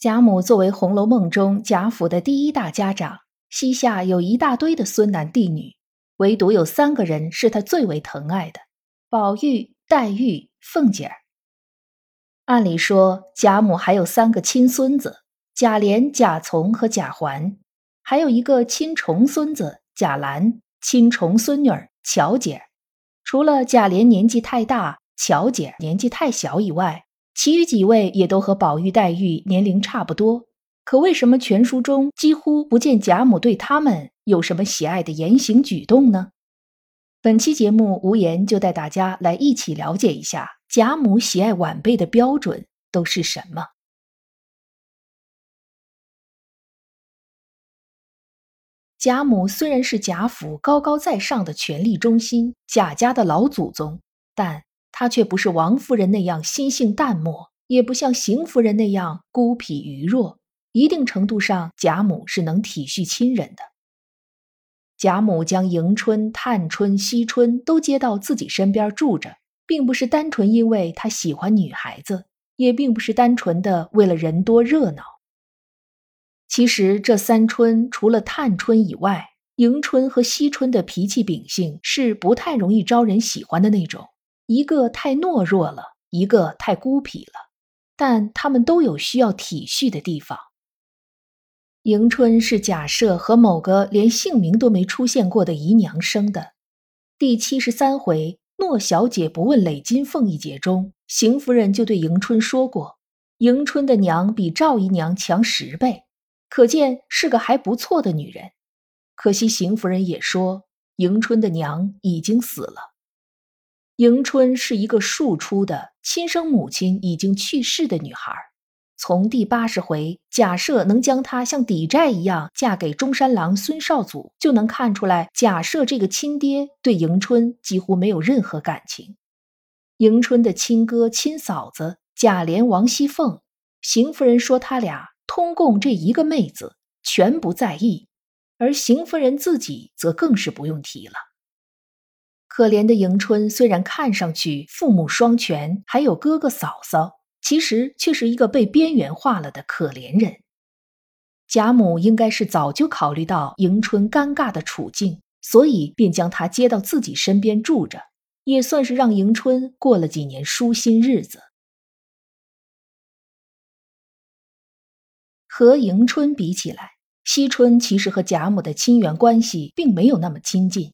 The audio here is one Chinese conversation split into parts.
贾母作为《红楼梦》中贾府的第一大家长，膝下有一大堆的孙男弟女，唯独有三个人是她最为疼爱的：宝玉、黛玉、凤姐儿。按理说，贾母还有三个亲孙子：贾琏、贾从和贾环，还有一个亲重孙子贾兰，亲重孙女儿巧姐儿。除了贾琏年纪太大，巧姐年纪太小以外。其余几位也都和宝玉、黛玉年龄差不多，可为什么全书中几乎不见贾母对他们有什么喜爱的言行举动呢？本期节目，无言就带大家来一起了解一下贾母喜爱晚辈的标准都是什么。贾母虽然是贾府高高在上的权力中心，贾家的老祖宗，但。她却不是王夫人那样心性淡漠，也不像邢夫人那样孤僻愚弱。一定程度上，贾母是能体恤亲人的。贾母将迎春、探春、惜春都接到自己身边住着，并不是单纯因为她喜欢女孩子，也并不是单纯的为了人多热闹。其实这三春除了探春以外，迎春和惜春的脾气秉性是不太容易招人喜欢的那种。一个太懦弱了，一个太孤僻了，但他们都有需要体恤的地方。迎春是假设和某个连姓名都没出现过的姨娘生的。第七十三回“诺小姐不问累金凤”一节中，邢夫人就对迎春说过，迎春的娘比赵姨娘强十倍，可见是个还不错的女人。可惜邢夫人也说，迎春的娘已经死了。迎春是一个庶出的亲生母亲已经去世的女孩。从第八十回假设能将她像抵债一样嫁给中山狼孙绍祖，就能看出来，假设这个亲爹对迎春几乎没有任何感情。迎春的亲哥亲嫂子贾琏、王熙凤，邢夫人说他俩通共这一个妹子，全不在意，而邢夫人自己则更是不用提了。可怜的迎春，虽然看上去父母双全，还有哥哥嫂嫂，其实却是一个被边缘化了的可怜人。贾母应该是早就考虑到迎春尴尬的处境，所以便将她接到自己身边住着，也算是让迎春过了几年舒心日子。和迎春比起来，惜春其实和贾母的亲缘关系并没有那么亲近。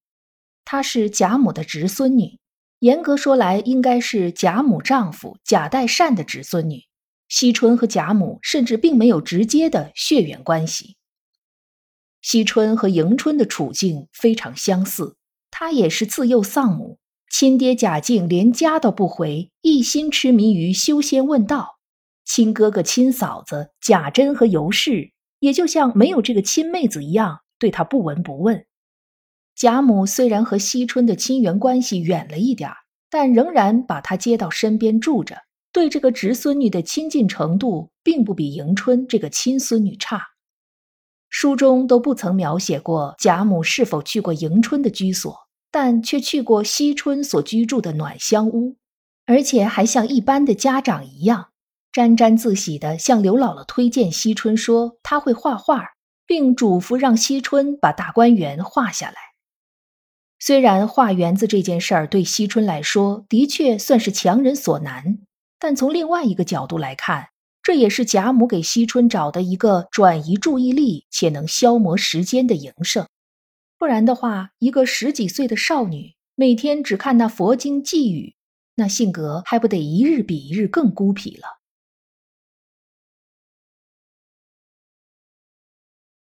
她是贾母的侄孙女，严格说来，应该是贾母丈夫贾代善的侄孙女。惜春和贾母甚至并没有直接的血缘关系。惜春和迎春的处境非常相似，她也是自幼丧母，亲爹贾敬连家都不回，一心痴迷于修仙问道；亲哥哥亲嫂子贾珍和尤氏，也就像没有这个亲妹子一样，对她不闻不问。贾母虽然和惜春的亲缘关系远了一点儿，但仍然把她接到身边住着，对这个侄孙女的亲近程度，并不比迎春这个亲孙女差。书中都不曾描写过贾母是否去过迎春的居所，但却去过惜春所居住的暖香屋，而且还像一般的家长一样，沾沾自喜地向刘姥姥推荐惜春，说她会画画，并嘱咐让惜春把大观园画下来。虽然画园子这件事儿对惜春来说的确算是强人所难，但从另外一个角度来看，这也是贾母给惜春找的一个转移注意力且能消磨时间的营生。不然的话，一个十几岁的少女每天只看那佛经寄语，那性格还不得一日比一日更孤僻了。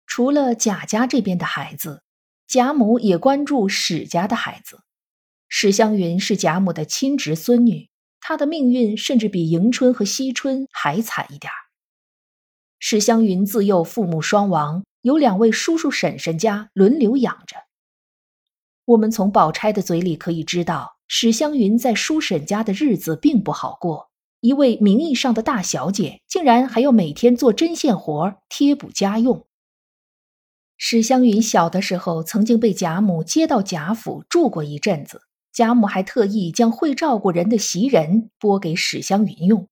除了贾家这边的孩子。贾母也关注史家的孩子，史湘云是贾母的亲侄孙女，她的命运甚至比迎春和惜春还惨一点儿史湘云自幼父母双亡，有两位叔叔婶婶家轮流养着。我们从宝钗的嘴里可以知道，史湘云在叔婶家的日子并不好过。一位名义上的大小姐，竟然还要每天做针线活贴补家用。史湘云小的时候，曾经被贾母接到贾府住过一阵子，贾母还特意将会照顾人的袭人拨给史湘云用。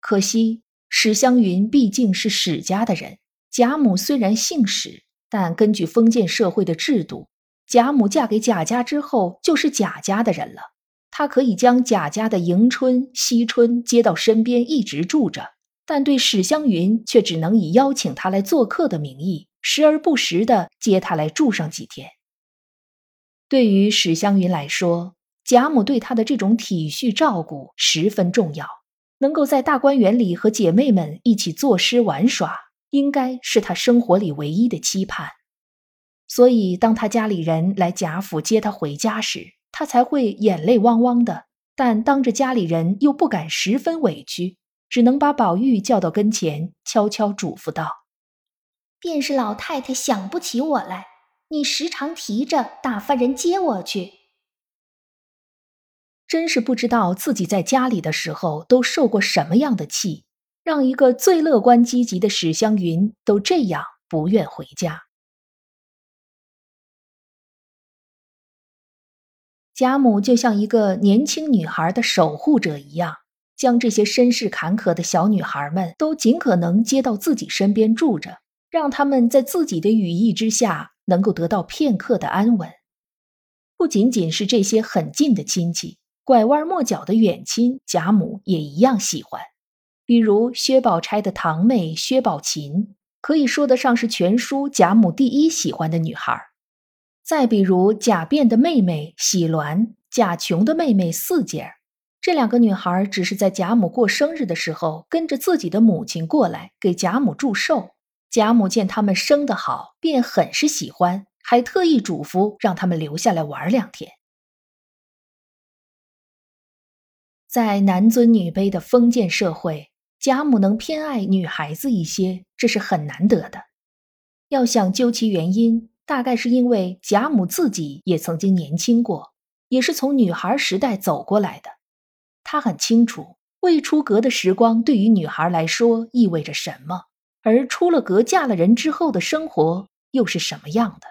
可惜史湘云毕竟是史家的人，贾母虽然姓史，但根据封建社会的制度，贾母嫁给贾家之后就是贾家的人了。她可以将贾家的迎春、惜春接到身边一直住着，但对史湘云却只能以邀请她来做客的名义。时而不时的接他来住上几天。对于史湘云来说，贾母对她的这种体恤照顾十分重要。能够在大观园里和姐妹们一起作诗玩耍，应该是她生活里唯一的期盼。所以，当她家里人来贾府接她回家时，她才会眼泪汪汪的。但当着家里人又不敢十分委屈，只能把宝玉叫到跟前，悄悄嘱咐道。便是老太太想不起我来，你时常提着打发人接我去。真是不知道自己在家里的时候都受过什么样的气，让一个最乐观积极的史湘云都这样不愿回家。贾母就像一个年轻女孩的守护者一样，将这些身世坎坷的小女孩们都尽可能接到自己身边住着。让他们在自己的羽翼之下能够得到片刻的安稳。不仅仅是这些很近的亲戚，拐弯抹角的远亲，贾母也一样喜欢。比如薛宝钗的堂妹薛宝琴，可以说得上是全书贾母第一喜欢的女孩。再比如贾辩的妹妹喜鸾，贾琼的妹妹四姐儿，这两个女孩只是在贾母过生日的时候，跟着自己的母亲过来给贾母祝寿。贾母见他们生得好，便很是喜欢，还特意嘱咐让他们留下来玩两天。在男尊女卑的封建社会，贾母能偏爱女孩子一些，这是很难得的。要想究其原因，大概是因为贾母自己也曾经年轻过，也是从女孩时代走过来的。她很清楚未出阁的时光对于女孩来说意味着什么。而出了阁嫁了人之后的生活又是什么样的？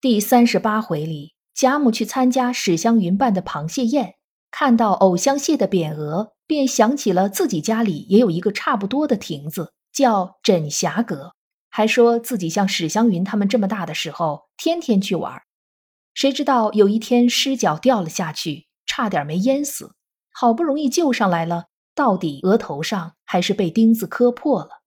第三十八回里，贾母去参加史湘云办的螃蟹宴，看到藕香榭的匾额，便想起了自己家里也有一个差不多的亭子，叫枕霞阁，还说自己像史湘云他们这么大的时候，天天去玩。谁知道有一天失脚掉了下去，差点没淹死，好不容易救上来了，到底额头上还是被钉子磕破了。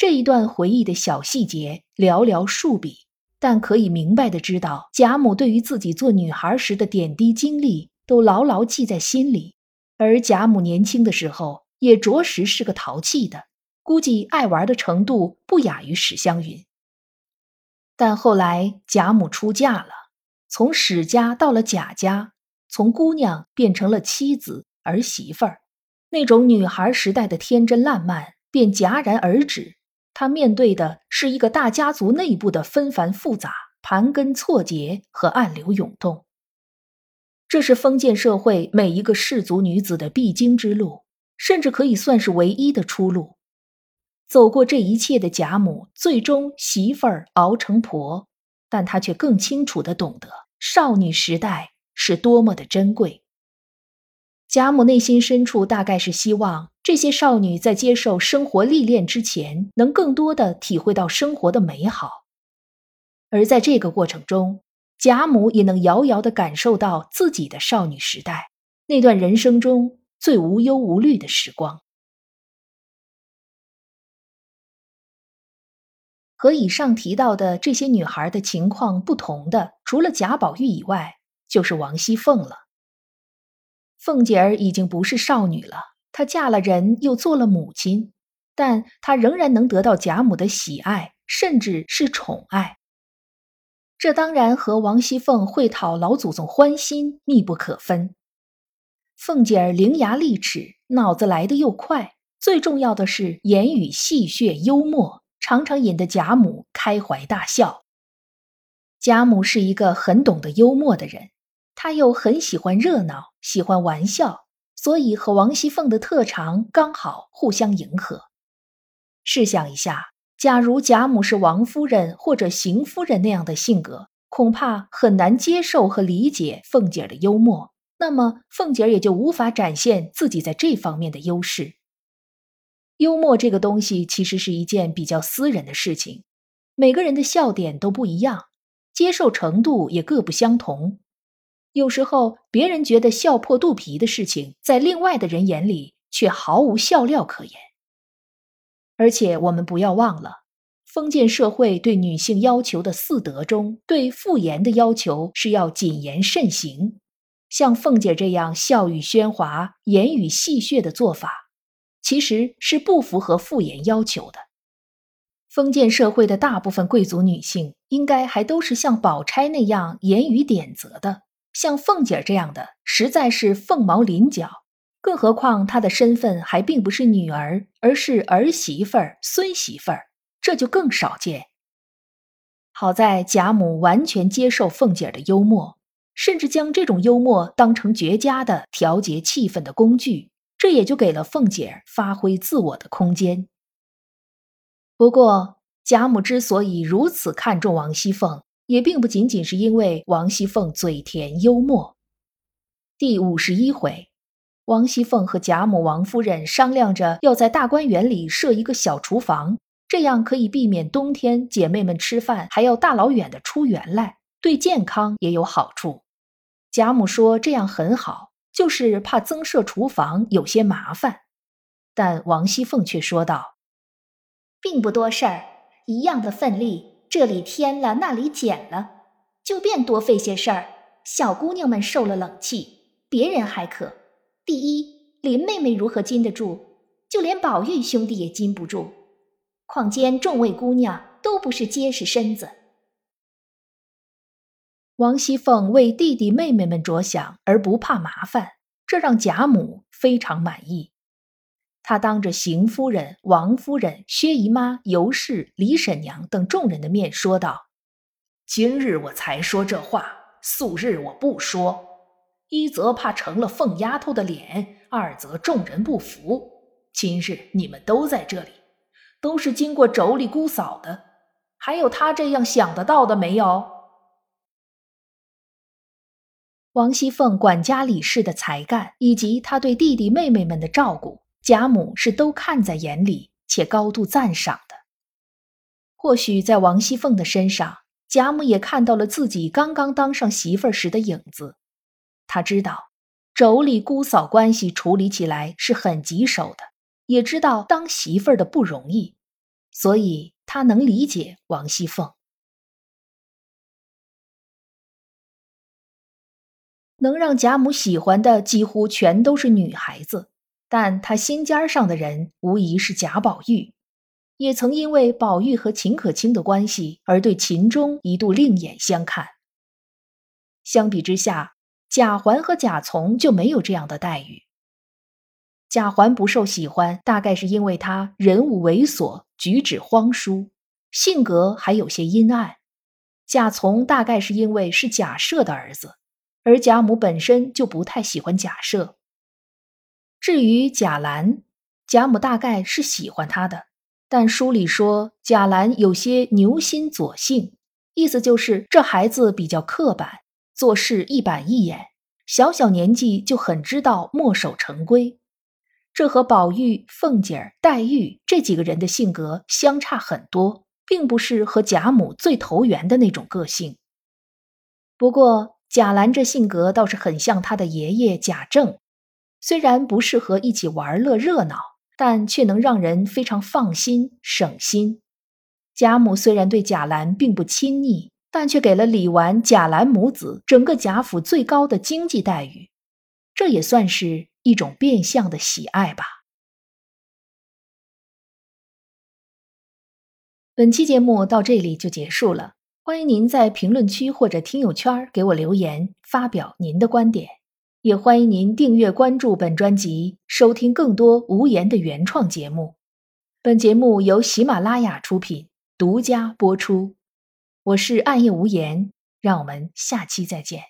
这一段回忆的小细节寥寥数笔，但可以明白的知道，贾母对于自己做女孩时的点滴经历都牢牢记在心里。而贾母年轻的时候也着实是个淘气的，估计爱玩的程度不亚于史湘云。但后来贾母出嫁了，从史家到了贾家，从姑娘变成了妻子儿媳妇儿，那种女孩时代的天真烂漫便戛然而止。他面对的是一个大家族内部的纷繁复杂、盘根错节和暗流涌动。这是封建社会每一个氏族女子的必经之路，甚至可以算是唯一的出路。走过这一切的贾母，最终媳妇儿熬成婆，但她却更清楚的懂得少女时代是多么的珍贵。贾母内心深处大概是希望这些少女在接受生活历练之前，能更多的体会到生活的美好，而在这个过程中，贾母也能遥遥的感受到自己的少女时代那段人生中最无忧无虑的时光。和以上提到的这些女孩的情况不同的，除了贾宝玉以外，就是王熙凤了。凤姐儿已经不是少女了，她嫁了人，又做了母亲，但她仍然能得到贾母的喜爱，甚至是宠爱。这当然和王熙凤会讨老祖宗欢心密不可分。凤姐儿伶牙俐齿，脑子来得又快，最重要的是言语戏谑幽默，常常引得贾母开怀大笑。贾母是一个很懂得幽默的人，他又很喜欢热闹，喜欢玩笑，所以和王熙凤的特长刚好互相迎合。试想一下，假如贾母是王夫人或者邢夫人那样的性格，恐怕很难接受和理解凤姐的幽默，那么凤姐也就无法展现自己在这方面的优势。幽默这个东西其实是一件比较私人的事情，每个人的笑点都不一样。接受程度也各不相同，有时候别人觉得笑破肚皮的事情，在另外的人眼里却毫无笑料可言。而且我们不要忘了，封建社会对女性要求的四德中，对妇言的要求是要谨言慎行。像凤姐这样笑语喧哗、言语戏谑的做法，其实是不符合妇言要求的。封建社会的大部分贵族女性，应该还都是像宝钗那样言语点则的，像凤姐这样的，实在是凤毛麟角。更何况她的身份还并不是女儿，而是儿媳妇儿、孙媳妇儿，这就更少见。好在贾母完全接受凤姐的幽默，甚至将这种幽默当成绝佳的调节气氛的工具，这也就给了凤姐发挥自我的空间。不过，贾母之所以如此看重王熙凤，也并不仅仅是因为王熙凤嘴甜幽默。第五十一回，王熙凤和贾母、王夫人商量着要在大观园里设一个小厨房，这样可以避免冬天姐妹们吃饭还要大老远的出园来，对健康也有好处。贾母说这样很好，就是怕增设厨房有些麻烦。但王熙凤却说道。并不多事儿，一样的份力，这里添了，那里减了，就便多费些事儿。小姑娘们受了冷气，别人还可。第一，林妹妹如何禁得住？就连宝玉兄弟也禁不住。况间众位姑娘都不是结实身子。王熙凤为弟弟妹妹们着想，而不怕麻烦，这让贾母非常满意。他当着邢夫人、王夫人、薛姨妈、尤氏、李婶娘等众人的面说道：“今日我才说这话，素日我不说。一则怕成了凤丫头的脸，二则众人不服。今日你们都在这里，都是经过妯娌姑嫂的，还有他这样想得到的没有？”王熙凤管家李氏的才干，以及她对弟弟妹妹们的照顾。贾母是都看在眼里，且高度赞赏的。或许在王熙凤的身上，贾母也看到了自己刚刚当上媳妇时的影子。她知道妯娌姑嫂关系处理起来是很棘手的，也知道当媳妇的不容易，所以她能理解王熙凤。能让贾母喜欢的几乎全都是女孩子。但他心尖上的人无疑是贾宝玉，也曾因为宝玉和秦可卿的关系而对秦钟一度另眼相看。相比之下，贾环和贾从就没有这样的待遇。贾环不受喜欢，大概是因为他人物猥琐，举止荒疏，性格还有些阴暗；贾从大概是因为是贾赦的儿子，而贾母本身就不太喜欢贾赦。至于贾兰，贾母大概是喜欢他的，但书里说贾兰有些牛心左性，意思就是这孩子比较刻板，做事一板一眼，小小年纪就很知道墨守成规。这和宝玉、凤姐儿、黛玉这几个人的性格相差很多，并不是和贾母最投缘的那种个性。不过贾兰这性格倒是很像他的爷爷贾政。虽然不适合一起玩乐热闹，但却能让人非常放心省心。贾母虽然对贾兰并不亲昵，但却给了李纨、贾兰母子整个贾府最高的经济待遇，这也算是一种变相的喜爱吧。本期节目到这里就结束了，欢迎您在评论区或者听友圈给我留言，发表您的观点。也欢迎您订阅关注本专辑，收听更多无言的原创节目。本节目由喜马拉雅出品，独家播出。我是暗夜无言，让我们下期再见。